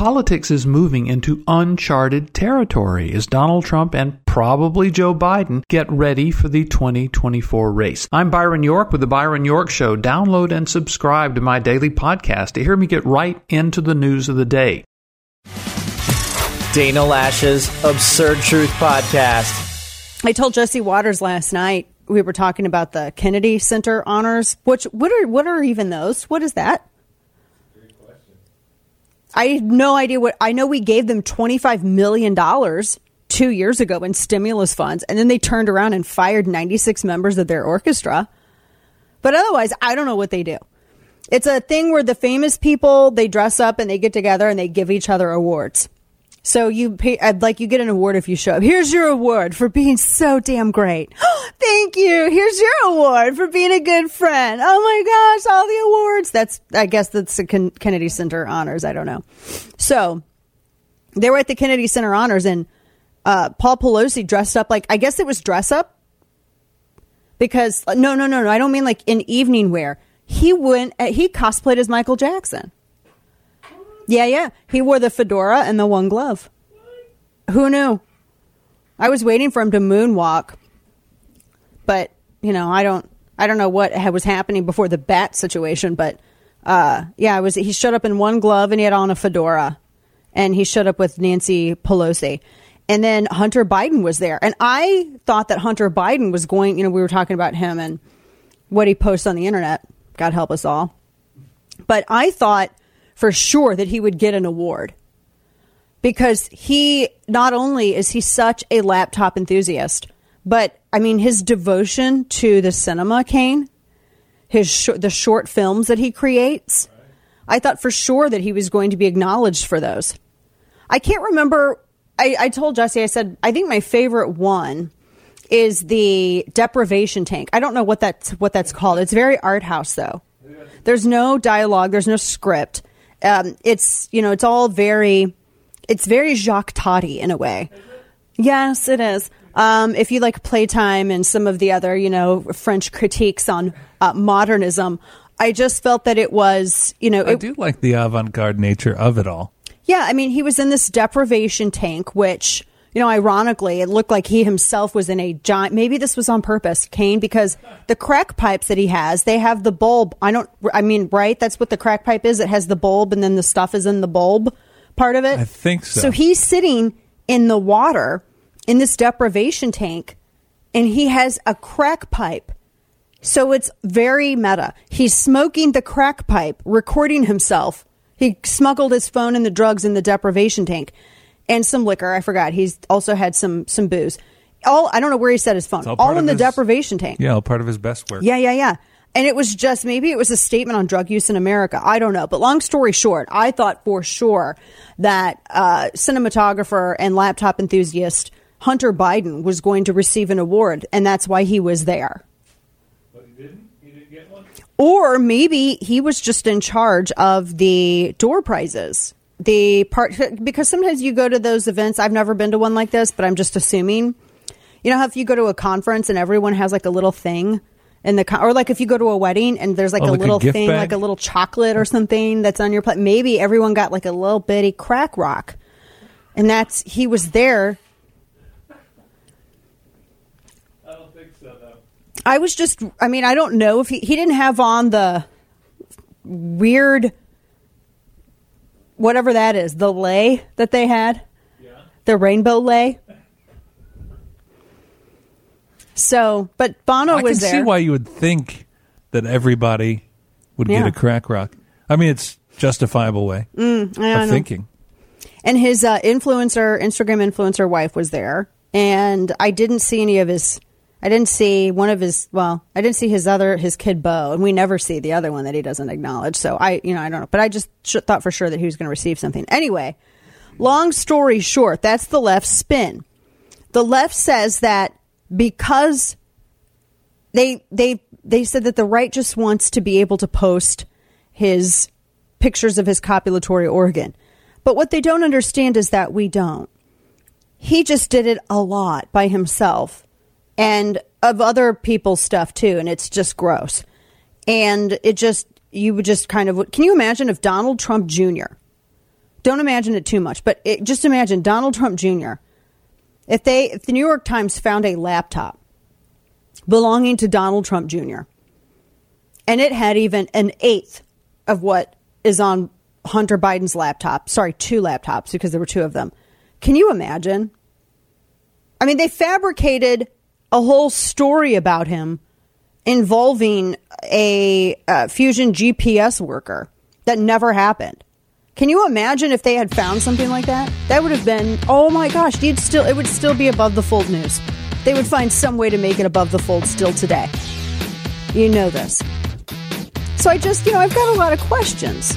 politics is moving into uncharted territory as Donald Trump and probably Joe Biden get ready for the 2024 race. I'm Byron York with The Byron York Show. Download and subscribe to my daily podcast to hear me get right into the news of the day. Dana Loesch's Absurd Truth Podcast. I told Jesse Watters last night we were talking about the Kennedy Center honors. Which what are what are even those? What is that? I have no idea what I know we gave them twenty five million dollars two years ago in stimulus funds, and then they turned around and fired ninety six members of their orchestra. But otherwise, I don't know what they do. It's a thing where the famous people they dress up and they get together and they give each other awards. So you pay, I'd like you get an award if you show up. Here's your award for being so damn great. Thank you. Here's your award for being a good friend. Oh my gosh, all the awards. That's, I guess that's the Kennedy Center honors. I don't know. So they were at the Kennedy Center honors and, uh, Paul Pelosi dressed up like, I guess it was dress up because no, no, no, no. I don't mean like in evening wear. He went, he cosplayed as Michael Jackson. Yeah, yeah. He wore the fedora and the one glove. Who knew? I was waiting for him to moonwalk, but you know, I don't, I don't know what was happening before the bat situation, but uh, yeah, I was. He showed up in one glove and he had on a fedora, and he showed up with Nancy Pelosi, and then Hunter Biden was there, and I thought that Hunter Biden was going. You know, we were talking about him and what he posts on the internet. God help us all, but I thought for sure that he would get an award because he not only is he such a laptop enthusiast, but I mean his devotion to the cinema, Kane, his sh- the short films that he creates. I thought for sure that he was going to be acknowledged for those. I can't remember. I, I told Jesse, I said, I think my favorite one is the deprivation tank. I don't know what that's what that's called. It's very art house though. There's no dialogue. There's no script um, it's you know it's all very it's very Jacques Tati in a way. Yes, it is. Um, if you like Playtime and some of the other you know French critiques on uh, modernism, I just felt that it was you know it, I do like the avant-garde nature of it all. Yeah, I mean he was in this deprivation tank, which you know, ironically, it looked like he himself was in a giant. Maybe this was on purpose, Kane, because the crack pipes that he has, they have the bulb. I don't. I mean, right? That's what the crack pipe is. It has the bulb, and then the stuff is in the bulb part of it. I think so. So he's sitting in the water in this deprivation tank, and he has a crack pipe. So it's very meta. He's smoking the crack pipe, recording himself. He smuggled his phone and the drugs in the deprivation tank and some liquor. I forgot. He's also had some some booze. All I don't know where he set his phone. All, all in the his, deprivation tank. Yeah, all part of his best work. Yeah, yeah, yeah. And it was just maybe it was a statement on drug use in America. I don't know. But long story short, I thought for sure that uh, cinematographer and laptop enthusiast Hunter Biden was going to receive an award, and that's why he was there. But he didn't. He didn't get one. Or maybe he was just in charge of the door prizes the part because sometimes you go to those events. I've never been to one like this, but I'm just assuming. You know how if you go to a conference and everyone has like a little thing in the or like if you go to a wedding and there's like oh, a like little a thing, bag? like a little chocolate or something that's on your plate. Maybe everyone got like a little bitty crack rock, and that's he was there. I don't think so, though. I was just. I mean, I don't know if he he didn't have on the weird whatever that is, the lay that they had, yeah. the rainbow lay. So, but Bono I was there. I can see why you would think that everybody would Yeah. get a crack rock. I mean, it's justifiable way Mm, of thinking. And his uh, influencer, Instagram influencer wife was there, and I didn't see any of his. I didn't see one of his. Well, I didn't see his other his kid Bo, and we never see the other one that he doesn't acknowledge. So I, you know, I don't know, but I just sh- thought for sure that he was going to receive something. Anyway, long story short, that's the left spin. The left says that because they they they said that the right just wants to be able to post his pictures of his copulatory organ. But what they don't understand is that we don't. He just did it a lot by himself and of other people's stuff too, and it's just gross. And it just you would just kind of can you imagine if Donald Trump Jr. Don't imagine it too much, but it, just imagine Donald Trump Jr. If they, if the New York Times found a laptop belonging to Donald Trump Jr. and it had even an eighth of what is on Hunter Biden's laptop, sorry, two laptops because there were two of them. Can you imagine? I mean, they fabricated a whole story about him involving a uh, Fusion GPS worker that never happened. Can you imagine if they had found something like that? That would have been, oh my gosh, you'd still it would still be above the fold news. They would find some way to make it above the fold still today. You know this. So I just, you know, I've got a lot of questions.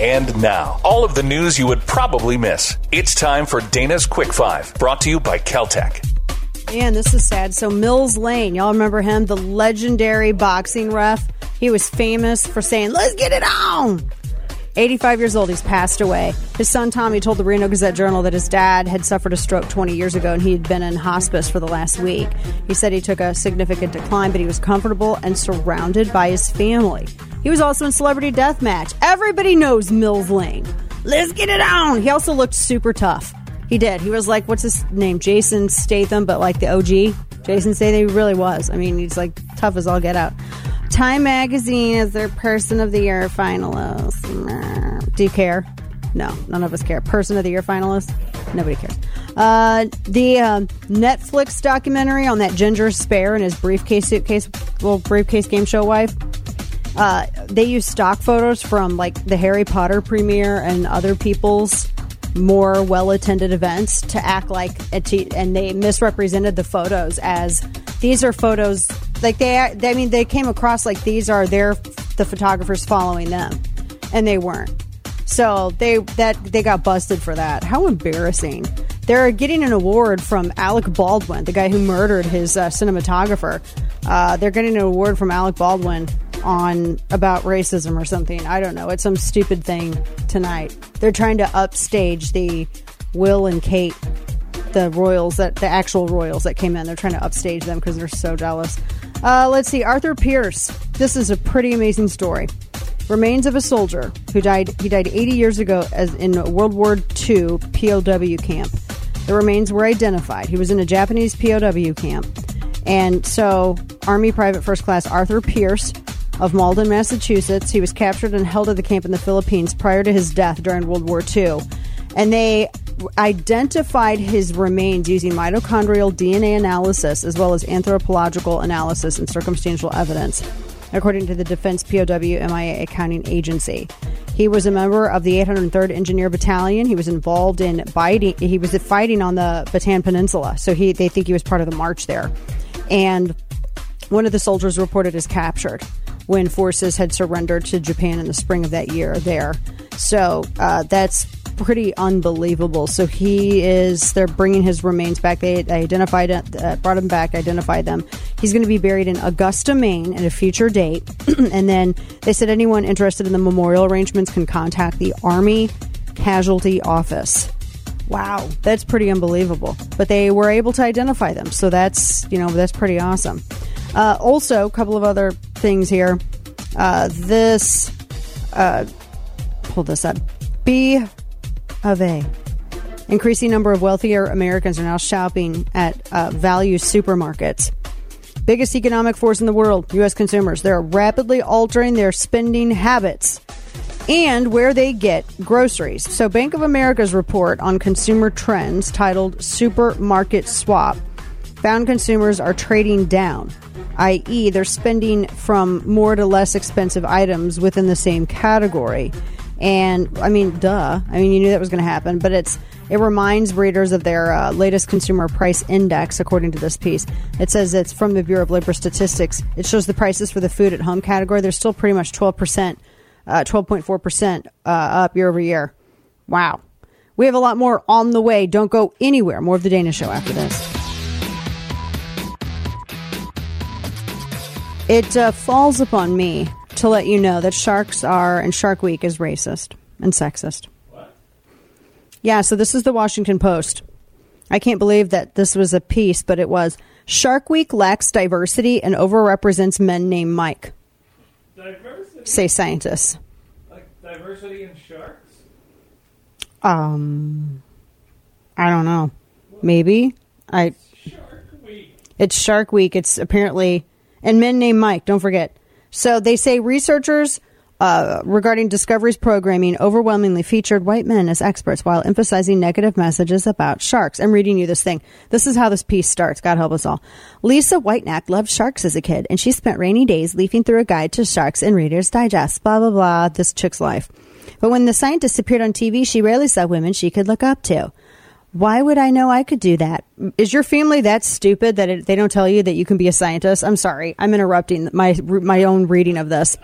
And now, all of the news you would probably miss. It's time for Dana's Quick Five, brought to you by Keltec. Man, this is sad. So Mills Lane, y'all remember him, the legendary boxing ref? He was famous for saying, "Let's get it on." 85 years old, he's passed away. His son Tommy told the Reno Gazette Journal that his dad had suffered a stroke 20 years ago and he had been in hospice for the last week. He said he took a significant decline, but he was comfortable and surrounded by his family. He was also in Celebrity Deathmatch. Everybody knows Mills Lane. Let's get it on. He also looked super tough. He did. He was like, what's his name? Jason Statham, but like the OG. Jason Statham, he really was. I mean, he's like tough as all get out. Time Magazine is their Person of the Year finalist. Do you care? No, none of us care. Person of the Year finalist? Nobody cares. Uh, the um, Netflix documentary on that Ginger Spare and his briefcase suitcase, little briefcase game show wife. Uh, they use stock photos from like the Harry Potter premiere and other people's more well attended events to act like and they misrepresented the photos as these are photos like they, they, I mean, they came across like these are their the photographers following them, and they weren't. So they that they got busted for that. How embarrassing! They're getting an award from Alec Baldwin, the guy who murdered his uh, cinematographer. Uh, they're getting an award from Alec Baldwin on about racism or something. I don't know. It's some stupid thing tonight. They're trying to upstage the Will and Kate, the royals that the actual royals that came in. They're trying to upstage them because they're so jealous. Uh, let's see, Arthur Pierce. This is a pretty amazing story. Remains of a soldier who died. He died 80 years ago as in World War II POW camp. The remains were identified. He was in a Japanese POW camp, and so Army Private First Class Arthur Pierce of Malden, Massachusetts. He was captured and held at the camp in the Philippines prior to his death during World War II. And they identified his remains using mitochondrial DNA analysis as well as anthropological analysis and circumstantial evidence, according to the Defense POW MIA Accounting Agency. He was a member of the 803rd Engineer Battalion. He was involved in fighting. He was fighting on the Bataan Peninsula, so he they think he was part of the march there. And one of the soldiers reported as captured when forces had surrendered to Japan in the spring of that year. There, so uh, that's pretty unbelievable. So he is, they're bringing his remains back. They, they identified it, uh, brought him back, identified them. He's going to be buried in Augusta, Maine at a future date. and then they said anyone interested in the memorial arrangements can contact the Army Casualty Office. Wow, that's pretty unbelievable. But they were able to identify them. So that's, you know, that's pretty awesome. Uh, also, a couple of other things here. Uh, this, uh, pull this up. B of A. Increasing number of wealthier Americans are now shopping at uh, value supermarkets. Biggest economic force in the world, U.S. consumers. They're rapidly altering their spending habits. and where they get groceries. So, Bank of America's report on consumer trends titled Supermarket Swap found consumers are trading down, i.e., they're spending from more to less expensive items within the same category. And I mean, duh. I mean, you knew that was going to happen, but it's it reminds readers of their uh, latest consumer price index, according to this piece. It says it's from the Bureau of Labor Statistics. It shows the prices for the food at home category. They're still pretty much 12%, uh, 12.4% uh, up year over year. Wow. We have a lot more on the way. Don't go anywhere. More of the Dana Show after this. It uh, falls upon me to let you know that sharks are, and Shark Week is racist and sexist. What? Yeah, so this is the Washington Post. I can't believe that this was a piece, but it was. Shark Week lacks diversity and overrepresents men named Mike, Diversity, say scientists. like diversity in sharks. Um, I don't know. Maybe I. Shark Week. It's Shark Week. It's apparently and men named Mike. Don't forget. So they say researchers uh, regarding Discovery's programming overwhelmingly featured white men as experts while emphasizing negative messages about sharks. I'm reading you this thing. This is how this piece starts. God help us all. Lisa Whitenack loved sharks as a kid, and she spent rainy days leafing through a guide to sharks in Reader's Digest. Blah blah blah. This chick's life. But when the scientists appeared on TV, she rarely saw women she could look up to. Why would I know I could do that? Is your family that stupid that it, they don't tell you that you can be a scientist? I'm sorry. I'm interrupting my my own reading of this.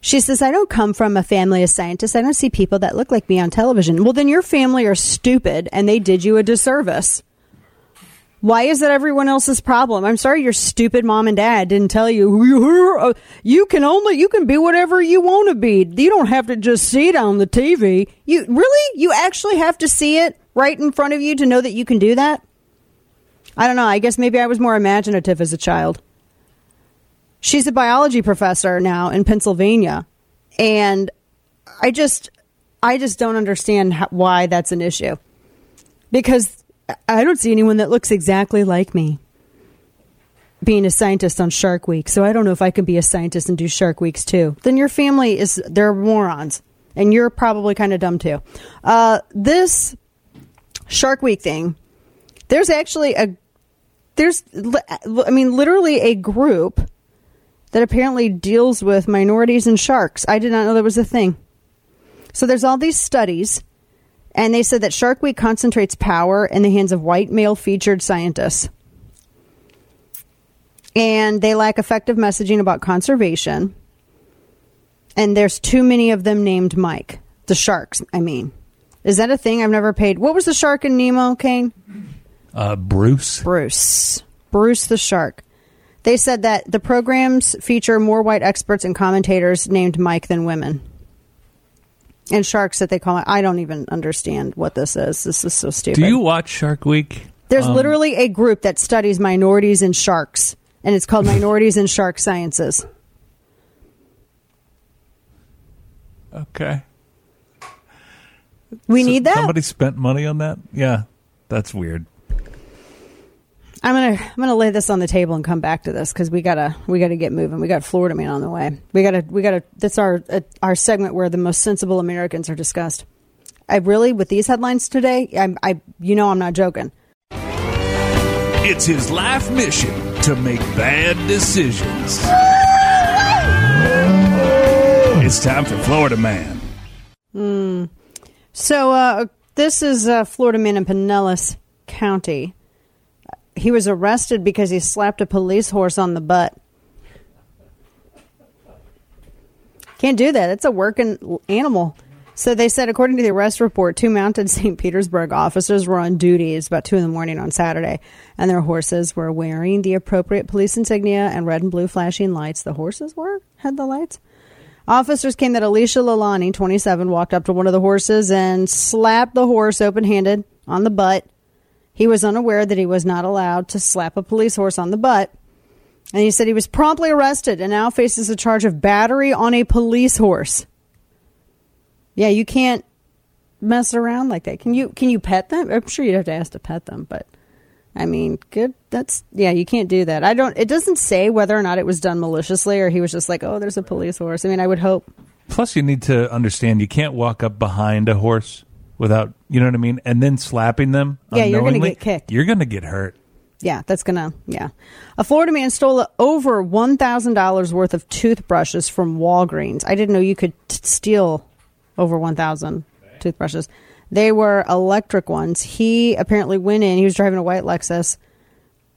She says, I don't come from a family of scientists. I don't see people that look like me on television. Well, then your family are stupid and they did you a disservice. Why is that everyone else's problem? I'm sorry your stupid mom and dad didn't tell you you can only you can be whatever you want to be. You don't have to just see it on the TV. You really you actually have to see it right in front of you to know that you can do that? I don't know. I guess maybe I was more imaginative as a child. She's a biology professor now in Pennsylvania, and I just I just don't understand how, why that's an issue. Because I don't see anyone that looks exactly like me being a scientist on Shark Week. So I don't know if I can be a scientist and do Shark Weeks too. Then your family is they're morons, and you're probably kind of dumb too. Uh, this Shark Week thing, there's actually a there's I mean literally a group that apparently deals with minorities and sharks. I did not know there was a thing. So there's all these studies and they said that Shark Week concentrates power in the hands of white male featured scientists. And they lack effective messaging about conservation. And there's too many of them named Mike. The sharks, I mean. Is that a thing? I've never paid. What was the shark in Nemo, Kane? Uh, Bruce. Bruce. Bruce the shark. They said that the programs feature more white experts and commentators named Mike than women. And sharks that they call it. I don't even understand what this is. This is so stupid. Do you watch Shark Week? There's Um, literally a group that studies minorities and sharks, and it's called Minorities and Shark Sciences. Okay. We So need that. Somebody spent money on that? Yeah. That's weird. I'm gonna I'm gonna lay this on the table and come back to this because we gotta we gotta get moving. We got Florida man on the way. We gotta we gotta. That's our uh, our segment where the most sensible Americans are discussed. I really with these headlines today. I'm I you know I'm not joking. It's his life mission to make bad decisions. It's time for Florida Man. So uh, this is a Florida man in Pinellas County. He was arrested because he slapped a police horse on the butt. Can't do that. It's a working animal. So they said, according to the arrest report, two mounted St. Petersburg officers were on duty. It's about two in the morning on Saturday, and their horses were wearing the appropriate police insignia and red and blue flashing lights. The horses were had the lights. Officers came that Alicia Lalani, 27, walked up to one of the horses and slapped the horse open handed on the butt. He was unaware that he was not allowed to slap a police horse on the butt. And he said he was promptly arrested and now faces a charge of battery on a police horse. Yeah, you can't mess around like that. Can you can you pet them? I'm sure you'd have to ask to pet them, but I mean, good. That's yeah, you can't do that. I don't. It doesn't say whether or not it was done maliciously or he was just like, oh, there's a police horse. I mean, I would hope Plus, you need to understand you can't walk up behind a horse without, you know what I mean, and then slapping them. Yeah, you're gonna get kicked. You're going to get hurt. Yeah, that's gonna. Yeah, a Florida man stole over one thousand dollars worth of toothbrushes from Walgreens. I didn't know you could t- steal over one thousand toothbrushes. They were electric ones. He apparently went in. He was driving a white Lexus,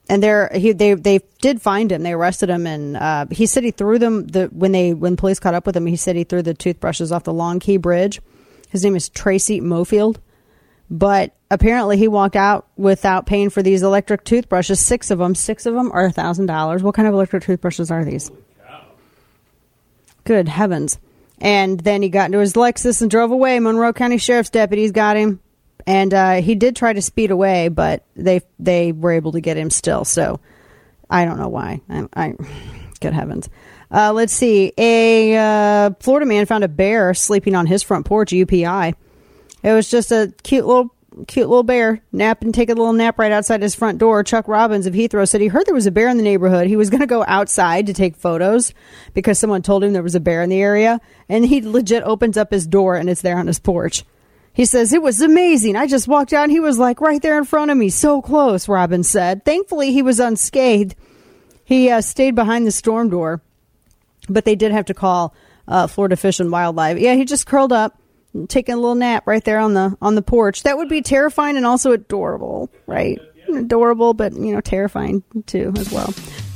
and there he they they did find him. They arrested him, and uh, he said he threw them. The when they when police caught up with him, he said he threw the toothbrushes off the Long Key Bridge. His name is Tracy Mofield but apparently he walked out without paying for these electric toothbrushes. Six of them. Six of them are a thousand dollars. What kind of electric toothbrushes are these? Good heavens! And then he got into his Lexus and drove away. Monroe County Sheriff's deputies got him, and uh, he did try to speed away, but they they were able to get him still. So I don't know why. I, I good heavens. Uh, let's see. A uh, Florida man found a bear sleeping on his front porch. UPI. It was just a cute little cute little bear napping, taking a little nap right outside his front door. Chuck Robbins of Heathrow said he heard there was a bear in the neighborhood. He was going to go outside to take photos because someone told him there was a bear in the area, and he legit opens up his door and it's there on his porch. He says, It was amazing. I just walked out and he was like right there in front of me, so close, Robbins said. Thankfully, he was unscathed. He uh, stayed behind the storm door, but they did have to call uh, Florida Fish and Wildlife. Yeah, he just curled up, taking a little nap right there on the on the porch. That would be terrifying and also adorable, right? Adorable, but you know, terrifying too as well.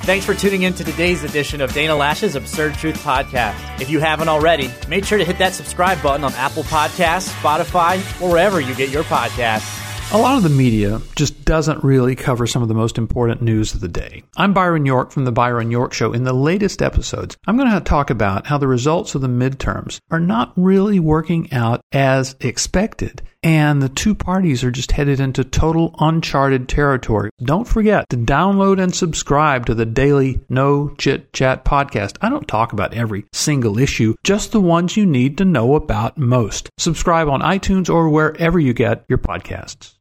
Thanks for tuning in to today's edition of Dana Loesch's Absurd Truth Podcast. If you haven't already, make sure to hit that subscribe button on Apple Podcasts, Spotify, or wherever you get your podcasts. A lot of the media just doesn't really cover some of the most important news of the day. I'm Byron York from The Byron York Show. In the latest episodes, I'm going to talk about how the results of the midterms are not really working out as expected. And the two parties are just headed into total uncharted territory. Don't forget to download and subscribe to the daily No Chit Chat podcast. I don't talk about every single issue, just the ones you need to know about most. Subscribe on iTunes or wherever you get your podcasts.